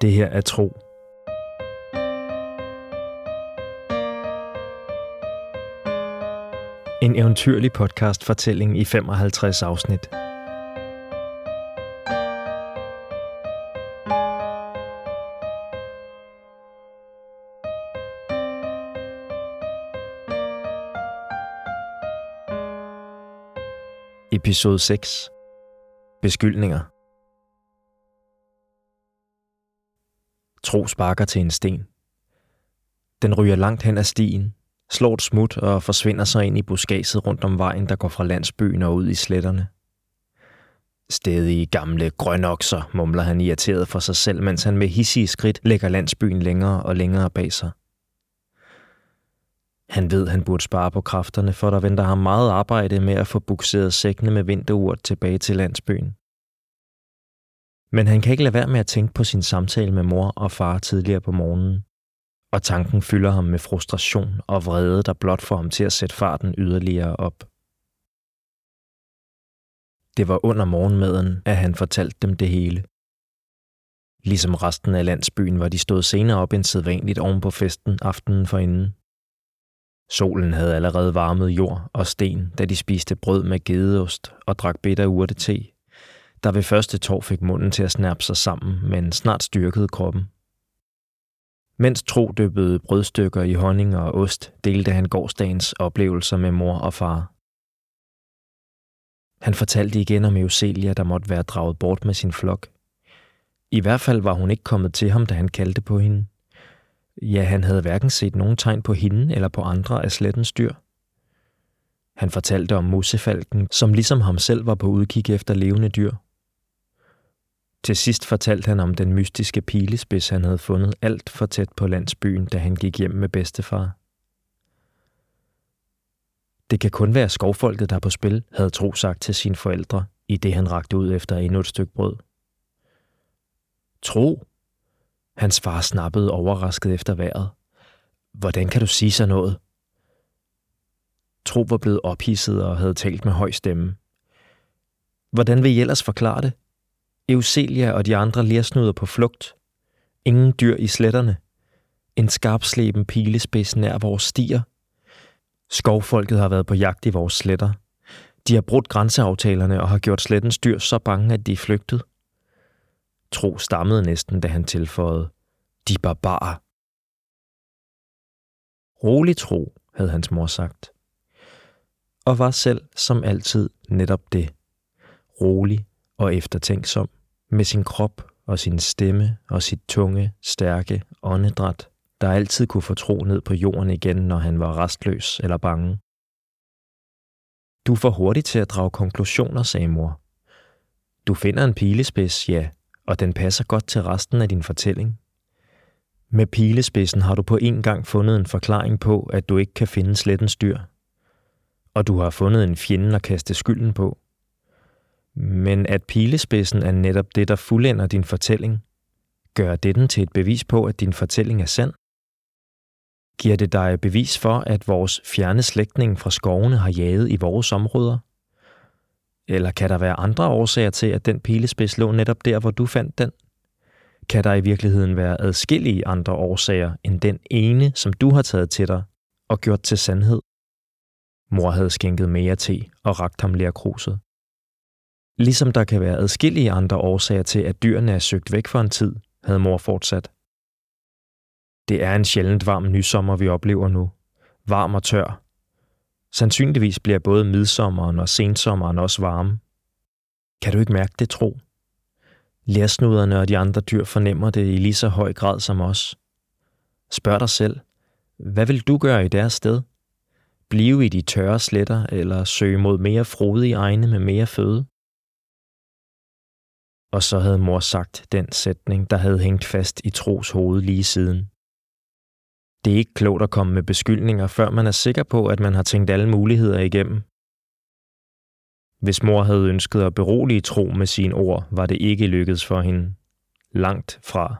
Det her er tro. En eventyrlig podcast fortælling i 55 afsnit. Episode 6. Beskyldninger. Tro sparker til en sten. Den ryger langt hen ad stien, slår et smut og forsvinder så ind i buskaget rundt om vejen, der går fra landsbyen og ud i sletterne. Stedige gamle grønokser, mumler han irriteret for sig selv, mens han med hissige skridt lægger landsbyen længere og længere bag sig. Han ved, han burde spare på kræfterne, for der venter ham meget arbejde med at få bukseret sækkene med vinterurt tilbage til landsbyen. Men han kan ikke lade være med at tænke på sin samtale med mor og far tidligere på morgenen. Og tanken fylder ham med frustration og vrede, der blot får ham til at sætte farten yderligere op. Det var under morgenmaden, at han fortalte dem det hele. Ligesom resten af landsbyen var de stået senere op end sædvanligt oven på festen aftenen forinden. Solen havde allerede varmet jord og sten, da de spiste brød med gedeost og drak bitter urte-te, der ved første tår fik munden til at snappe sig sammen, men snart styrkede kroppen. Mens Tro dyppede brødstykker i honning og ost, delte han gårdsdagens oplevelser med mor og far. Han fortalte igen om Euselia, der måtte være draget bort med sin flok. I hvert fald var hun ikke kommet til ham, da han kaldte på hende. Ja, han havde hverken set nogen tegn på hende eller på andre af slettens dyr. Han fortalte om musefalken, som ligesom ham selv var på udkig efter levende dyr. Til sidst fortalte han om den mystiske pilespids, han havde fundet alt for tæt på landsbyen, da han gik hjem med bedstefar. Det kan kun være skovfolket, der er på spil, havde Tro sagt til sine forældre, i det han rakte ud efter endnu et stykke brød. Tro, Hans far snappede overrasket efter vejret. Hvordan kan du sige så noget? Tro var blevet ophidset og havde talt med høj stemme. Hvordan vil I ellers forklare det? Euselia og de andre lersnuder på flugt. Ingen dyr i sletterne. En skarpsleben pilespids nær vores stier. Skovfolket har været på jagt i vores sletter. De har brudt grænseaftalerne og har gjort slettens dyr så bange, at de er flygtet. Tro stammede næsten, da han tilføjede, de barbarer. Rolig tro, havde hans mor sagt. Og var selv som altid netop det. Rolig og eftertænksom med sin krop og sin stemme og sit tunge, stærke åndedræt, der altid kunne få tro ned på jorden igen, når han var restløs eller bange. Du er for hurtig til at drage konklusioner, sagde mor. Du finder en pilespids, ja, og den passer godt til resten af din fortælling. Med pilespidsen har du på en gang fundet en forklaring på, at du ikke kan finde slettens dyr. Og du har fundet en fjende at kaste skylden på. Men at pilespidsen er netop det, der fuldender din fortælling, gør det den til et bevis på, at din fortælling er sand? Giver det dig bevis for, at vores fjerne slægtning fra skovene har jaget i vores områder? Eller kan der være andre årsager til, at den pilespids lå netop der, hvor du fandt den? Kan der i virkeligheden være adskillige andre årsager end den ene, som du har taget til dig og gjort til sandhed? Mor havde skænket mere te og rakt ham lærkruset. Ligesom der kan være adskillige andre årsager til, at dyrene er søgt væk for en tid, havde mor fortsat. Det er en sjældent varm nysommer, vi oplever nu. Varm og tør, Sandsynligvis bliver både midsommeren og sensommeren også varme. Kan du ikke mærke det, tro? Lærsnuderne og de andre dyr fornemmer det i lige så høj grad som os. Spørg dig selv, hvad vil du gøre i deres sted? Blive i de tørre sletter eller søge mod mere frodige egne med mere føde? Og så havde mor sagt den sætning, der havde hængt fast i Tros hoved lige siden. Det er ikke klogt at komme med beskyldninger, før man er sikker på, at man har tænkt alle muligheder igennem. Hvis mor havde ønsket at berolige tro med sine ord, var det ikke lykkedes for hende. Langt fra.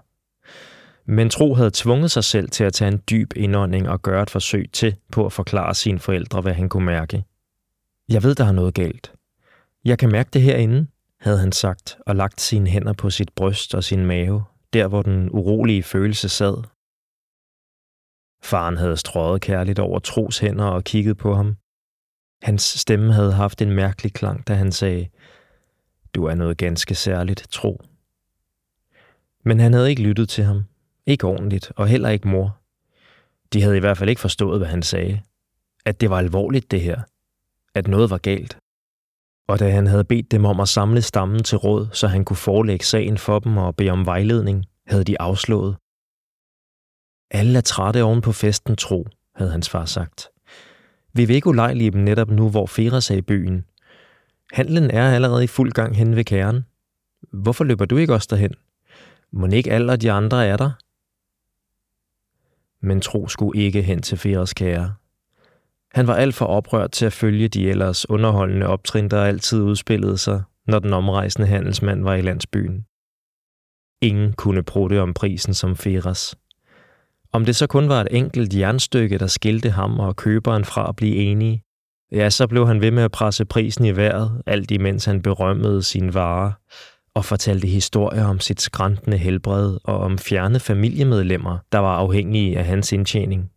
Men tro havde tvunget sig selv til at tage en dyb indånding og gøre et forsøg til på at forklare sine forældre, hvad han kunne mærke. Jeg ved, der er noget galt. Jeg kan mærke det herinde, havde han sagt og lagt sine hænder på sit bryst og sin mave, der hvor den urolige følelse sad. Faren havde strøget kærligt over Tros hænder og kigget på ham. Hans stemme havde haft en mærkelig klang, da han sagde, Du er noget ganske særligt, Tro. Men han havde ikke lyttet til ham. Ikke ordentligt, og heller ikke mor. De havde i hvert fald ikke forstået, hvad han sagde. At det var alvorligt, det her. At noget var galt. Og da han havde bedt dem om at samle stammen til råd, så han kunne forelægge sagen for dem og bede om vejledning, havde de afslået. Alle er trætte oven på festen, tro, havde hans far sagt. Vi vil ikke ulejlige dem netop nu, hvor Feras er i byen. Handlen er allerede i fuld gang hen ved kæren. Hvorfor løber du ikke også derhen? Må ikke alle de andre er der? Men Tro skulle ikke hen til Feras kære. Han var alt for oprørt til at følge de ellers underholdende optrin, der altid udspillede sig, når den omrejsende handelsmand var i landsbyen. Ingen kunne prutte om prisen som Feras. Om det så kun var et enkelt jernstykke, der skilte ham og køberen fra at blive enige, ja, så blev han ved med at presse prisen i vejret, alt imens han berømmede sine varer, og fortalte historier om sit skræntende helbred og om fjerne familiemedlemmer, der var afhængige af hans indtjening.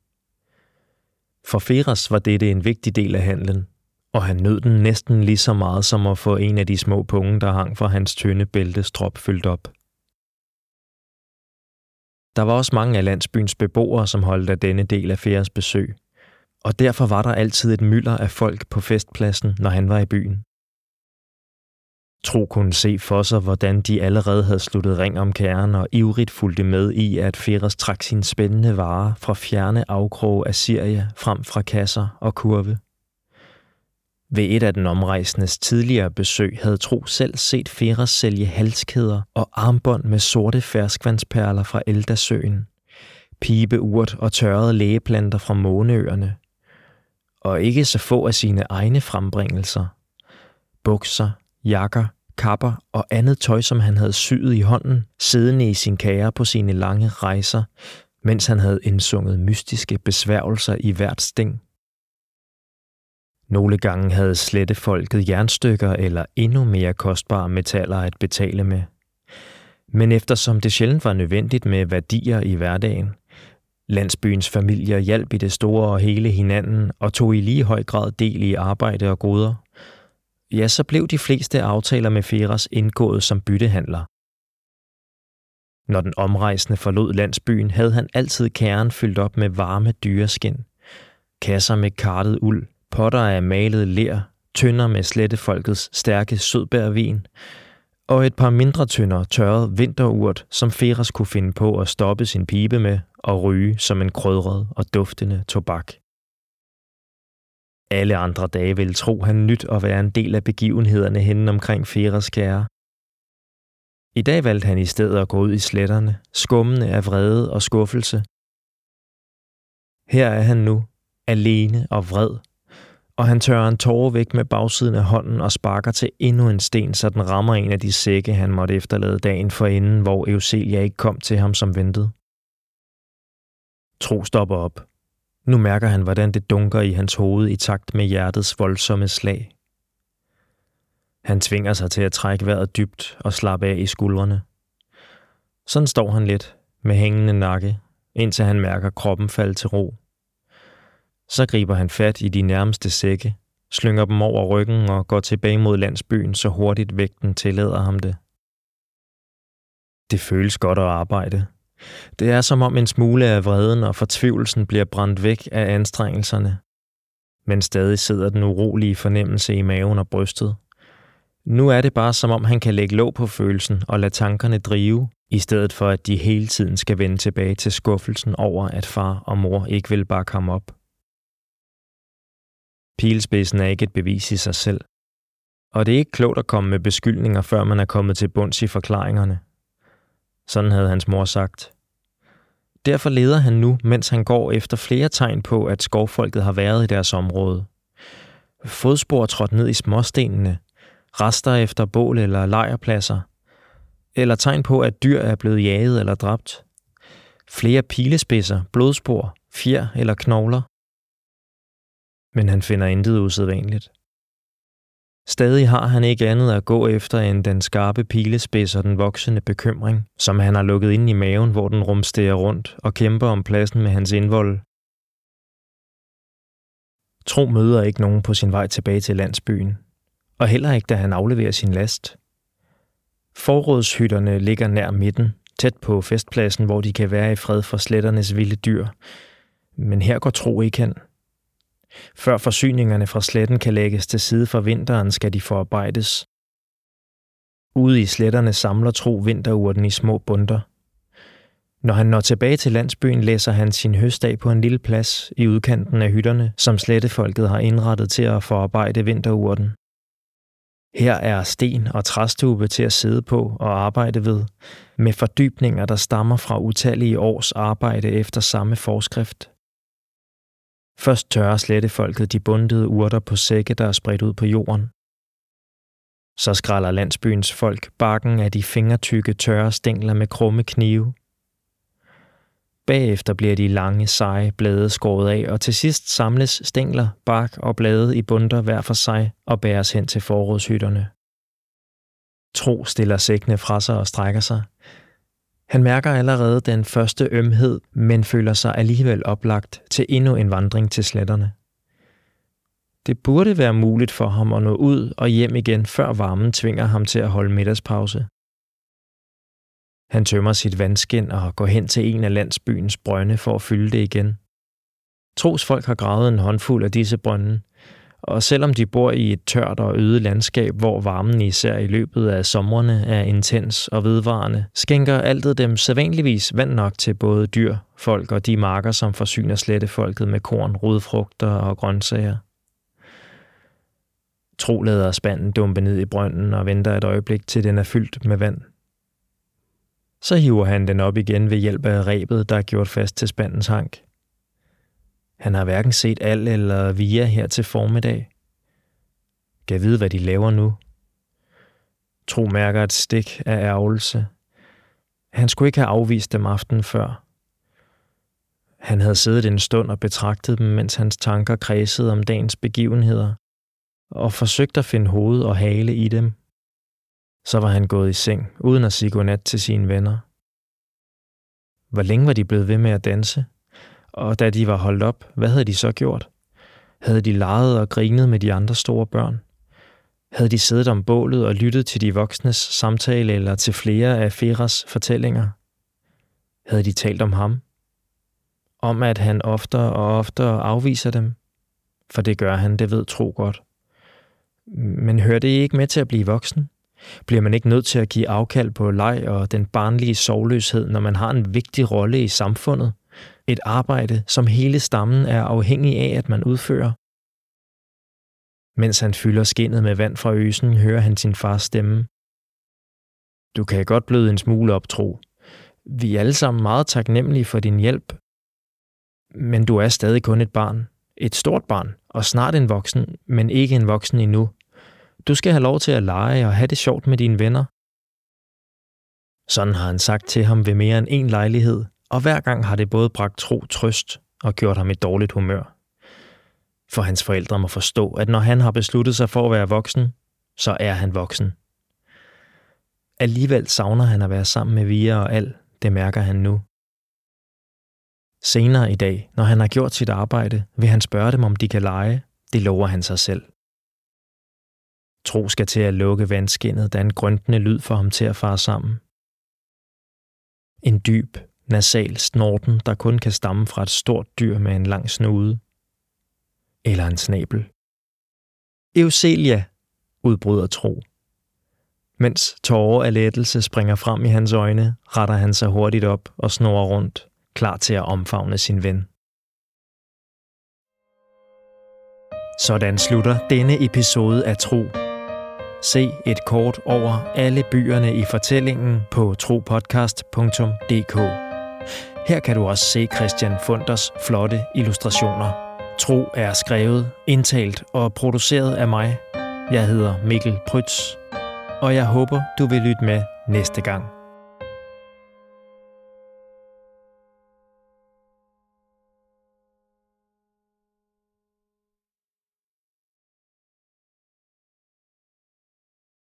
For Feras var dette en vigtig del af handlen, og han nød den næsten lige så meget som at få en af de små punge, der hang fra hans tynde bæltestrop fyldt op. Der var også mange af landsbyens beboere, som holdt af denne del af Feras besøg, og derfor var der altid et mylder af folk på festpladsen, når han var i byen. Tro kunne se for sig, hvordan de allerede havde sluttet ring om kæren og ivrigt fulgte med i, at Feras trak sine spændende varer fra fjerne afkroge af Syrien frem fra kasser og kurve. Ved et af den omrejsendes tidligere besøg havde Tro selv set Feras sælge halskæder og armbånd med sorte ferskvandsperler fra Eldasøen, pibeurt og tørrede lægeplanter fra Måneøerne, og ikke så få af sine egne frembringelser. Bukser, jakker, kapper og andet tøj, som han havde syet i hånden, siddende i sin kære på sine lange rejser, mens han havde indsunget mystiske besværgelser i hvert sting. Nogle gange havde slette folket jernstykker eller endnu mere kostbare metaller at betale med. Men eftersom det sjældent var nødvendigt med værdier i hverdagen, landsbyens familier hjalp i det store og hele hinanden og tog i lige høj grad del i arbejde og goder, ja, så blev de fleste aftaler med Feras indgået som byttehandler. Når den omrejsende forlod landsbyen, havde han altid kæren fyldt op med varme dyreskin, kasser med kartet uld, potter af malet ler, tønder med slettefolkets stærke sødbærvin, og et par mindre tønder tørret vinterurt, som Feras kunne finde på at stoppe sin pibe med og ryge som en krødret og duftende tobak. Alle andre dage ville tro, han nyt at være en del af begivenhederne henne omkring Feras kære. I dag valgte han i stedet at gå ud i sletterne, skummende af vrede og skuffelse. Her er han nu, alene og vred, og han tørrer en tårer væk med bagsiden af hånden og sparker til endnu en sten, så den rammer en af de sække, han måtte efterlade dagen for inden, hvor Euselia ikke kom til ham som ventet. Tro stopper op. Nu mærker han, hvordan det dunker i hans hoved i takt med hjertets voldsomme slag. Han tvinger sig til at trække vejret dybt og slappe af i skuldrene. Sådan står han lidt med hængende nakke, indtil han mærker kroppen falde til ro. Så griber han fat i de nærmeste sække, slynger dem over ryggen og går tilbage mod landsbyen, så hurtigt vægten tillader ham det. Det føles godt at arbejde, det er som om en smule af vreden og fortvivlelsen bliver brændt væk af anstrengelserne. Men stadig sidder den urolige fornemmelse i maven og brystet. Nu er det bare som om han kan lægge låg på følelsen og lade tankerne drive, i stedet for at de hele tiden skal vende tilbage til skuffelsen over, at far og mor ikke vil bare komme op. Pilespidsen er ikke et bevis i sig selv. Og det er ikke klogt at komme med beskyldninger, før man er kommet til bunds i forklaringerne. Sådan havde hans mor sagt. Derfor leder han nu, mens han går efter flere tegn på, at skovfolket har været i deres område. Fodspor trådt ned i småstenene, rester efter bål eller lejrpladser, eller tegn på, at dyr er blevet jaget eller dræbt. Flere pilespidser, blodspor, fjer eller knogler. Men han finder intet usædvanligt. Stadig har han ikke andet at gå efter end den skarpe pilespids og den voksende bekymring, som han har lukket ind i maven, hvor den rumsterer rundt og kæmper om pladsen med hans indvold. Tro møder ikke nogen på sin vej tilbage til landsbyen, og heller ikke, da han afleverer sin last. Forrådshytterne ligger nær midten, tæt på festpladsen, hvor de kan være i fred for sletternes vilde dyr. Men her går Tro ikke hen – før forsyningerne fra sletten kan lægges til side for vinteren, skal de forarbejdes. Ude i sletterne samler Tro vinterurten i små bunter. Når han når tilbage til landsbyen, læser han sin høstdag på en lille plads i udkanten af hytterne, som slettefolket har indrettet til at forarbejde vinterurten. Her er sten og træstube til at sidde på og arbejde ved, med fordybninger, der stammer fra utallige års arbejde efter samme forskrift. Først tørrer slettefolket de bundede urter på sække, der er spredt ud på jorden. Så skræller landsbyens folk bakken af de fingertykke tørre stængler med krumme knive. Bagefter bliver de lange, seje blade skåret af, og til sidst samles stængler, bark og blade i bunter hver for sig og bæres hen til forrådshytterne. Tro stiller sækkene fra sig og strækker sig. Han mærker allerede den første ømhed, men føler sig alligevel oplagt til endnu en vandring til sletterne. Det burde være muligt for ham at nå ud og hjem igen, før varmen tvinger ham til at holde middagspause. Han tømmer sit vandskin og går hen til en af landsbyens brønde for at fylde det igen. Tros folk har gravet en håndfuld af disse brønde, og selvom de bor i et tørt og øde landskab, hvor varmen især i løbet af sommerne er intens og vedvarende, skænker altid dem sædvanligvis vand nok til både dyr, folk og de marker, som forsyner slettefolket med korn, rodfrugter og grøntsager. Tro lader spanden dumpe ned i brønden og venter et øjeblik, til den er fyldt med vand. Så hiver han den op igen ved hjælp af rebet, der er gjort fast til spandens hank. Han har hverken set Al eller Via her til formiddag. Kan vide, hvad de laver nu. Tro mærker et stik af ærgelse. Han skulle ikke have afvist dem aftenen før. Han havde siddet en stund og betragtet dem, mens hans tanker kredsede om dagens begivenheder, og forsøgt at finde hoved og hale i dem. Så var han gået i seng, uden at sige godnat til sine venner. Hvor længe var de blevet ved med at danse? Og da de var holdt op, hvad havde de så gjort? Havde de leget og grinet med de andre store børn? Havde de siddet om bålet og lyttet til de voksnes samtale eller til flere af Feras fortællinger? Havde de talt om ham? Om at han oftere og oftere afviser dem? For det gør han, det ved Tro godt. Men hører det ikke med til at blive voksen? Bliver man ikke nødt til at give afkald på leg og den barnlige sovløshed, når man har en vigtig rolle i samfundet? Et arbejde, som hele stammen er afhængig af, at man udfører. Mens han fylder skinnet med vand fra øsen, hører han sin fars stemme. Du kan godt bløde en smule op, tro. Vi er alle sammen meget taknemmelige for din hjælp. Men du er stadig kun et barn. Et stort barn, og snart en voksen, men ikke en voksen endnu. Du skal have lov til at lege og have det sjovt med dine venner. Sådan har han sagt til ham ved mere end en lejlighed, og hver gang har det både bragt tro trøst og gjort ham i dårligt humør. For hans forældre må forstå, at når han har besluttet sig for at være voksen, så er han voksen. Alligevel savner han at være sammen med Via og Al, det mærker han nu. Senere i dag, når han har gjort sit arbejde, vil han spørge dem, om de kan lege. Det lover han sig selv. Tro skal til at lukke vandskinnet, da en grøntende lyd for ham til at fare sammen. En dyb, nasal snorten, der kun kan stamme fra et stort dyr med en lang snude. Eller en snabel. Euselia, udbryder Tro. Mens tårer af lettelse springer frem i hans øjne, retter han sig hurtigt op og snor rundt, klar til at omfavne sin ven. Sådan slutter denne episode af Tro. Se et kort over alle byerne i fortællingen på tropodcast.dk. Her kan du også se Christian Funders flotte illustrationer. Tro er skrevet, indtalt og produceret af mig. Jeg hedder Mikkel Prytz, og jeg håber, du vil lytte med næste gang.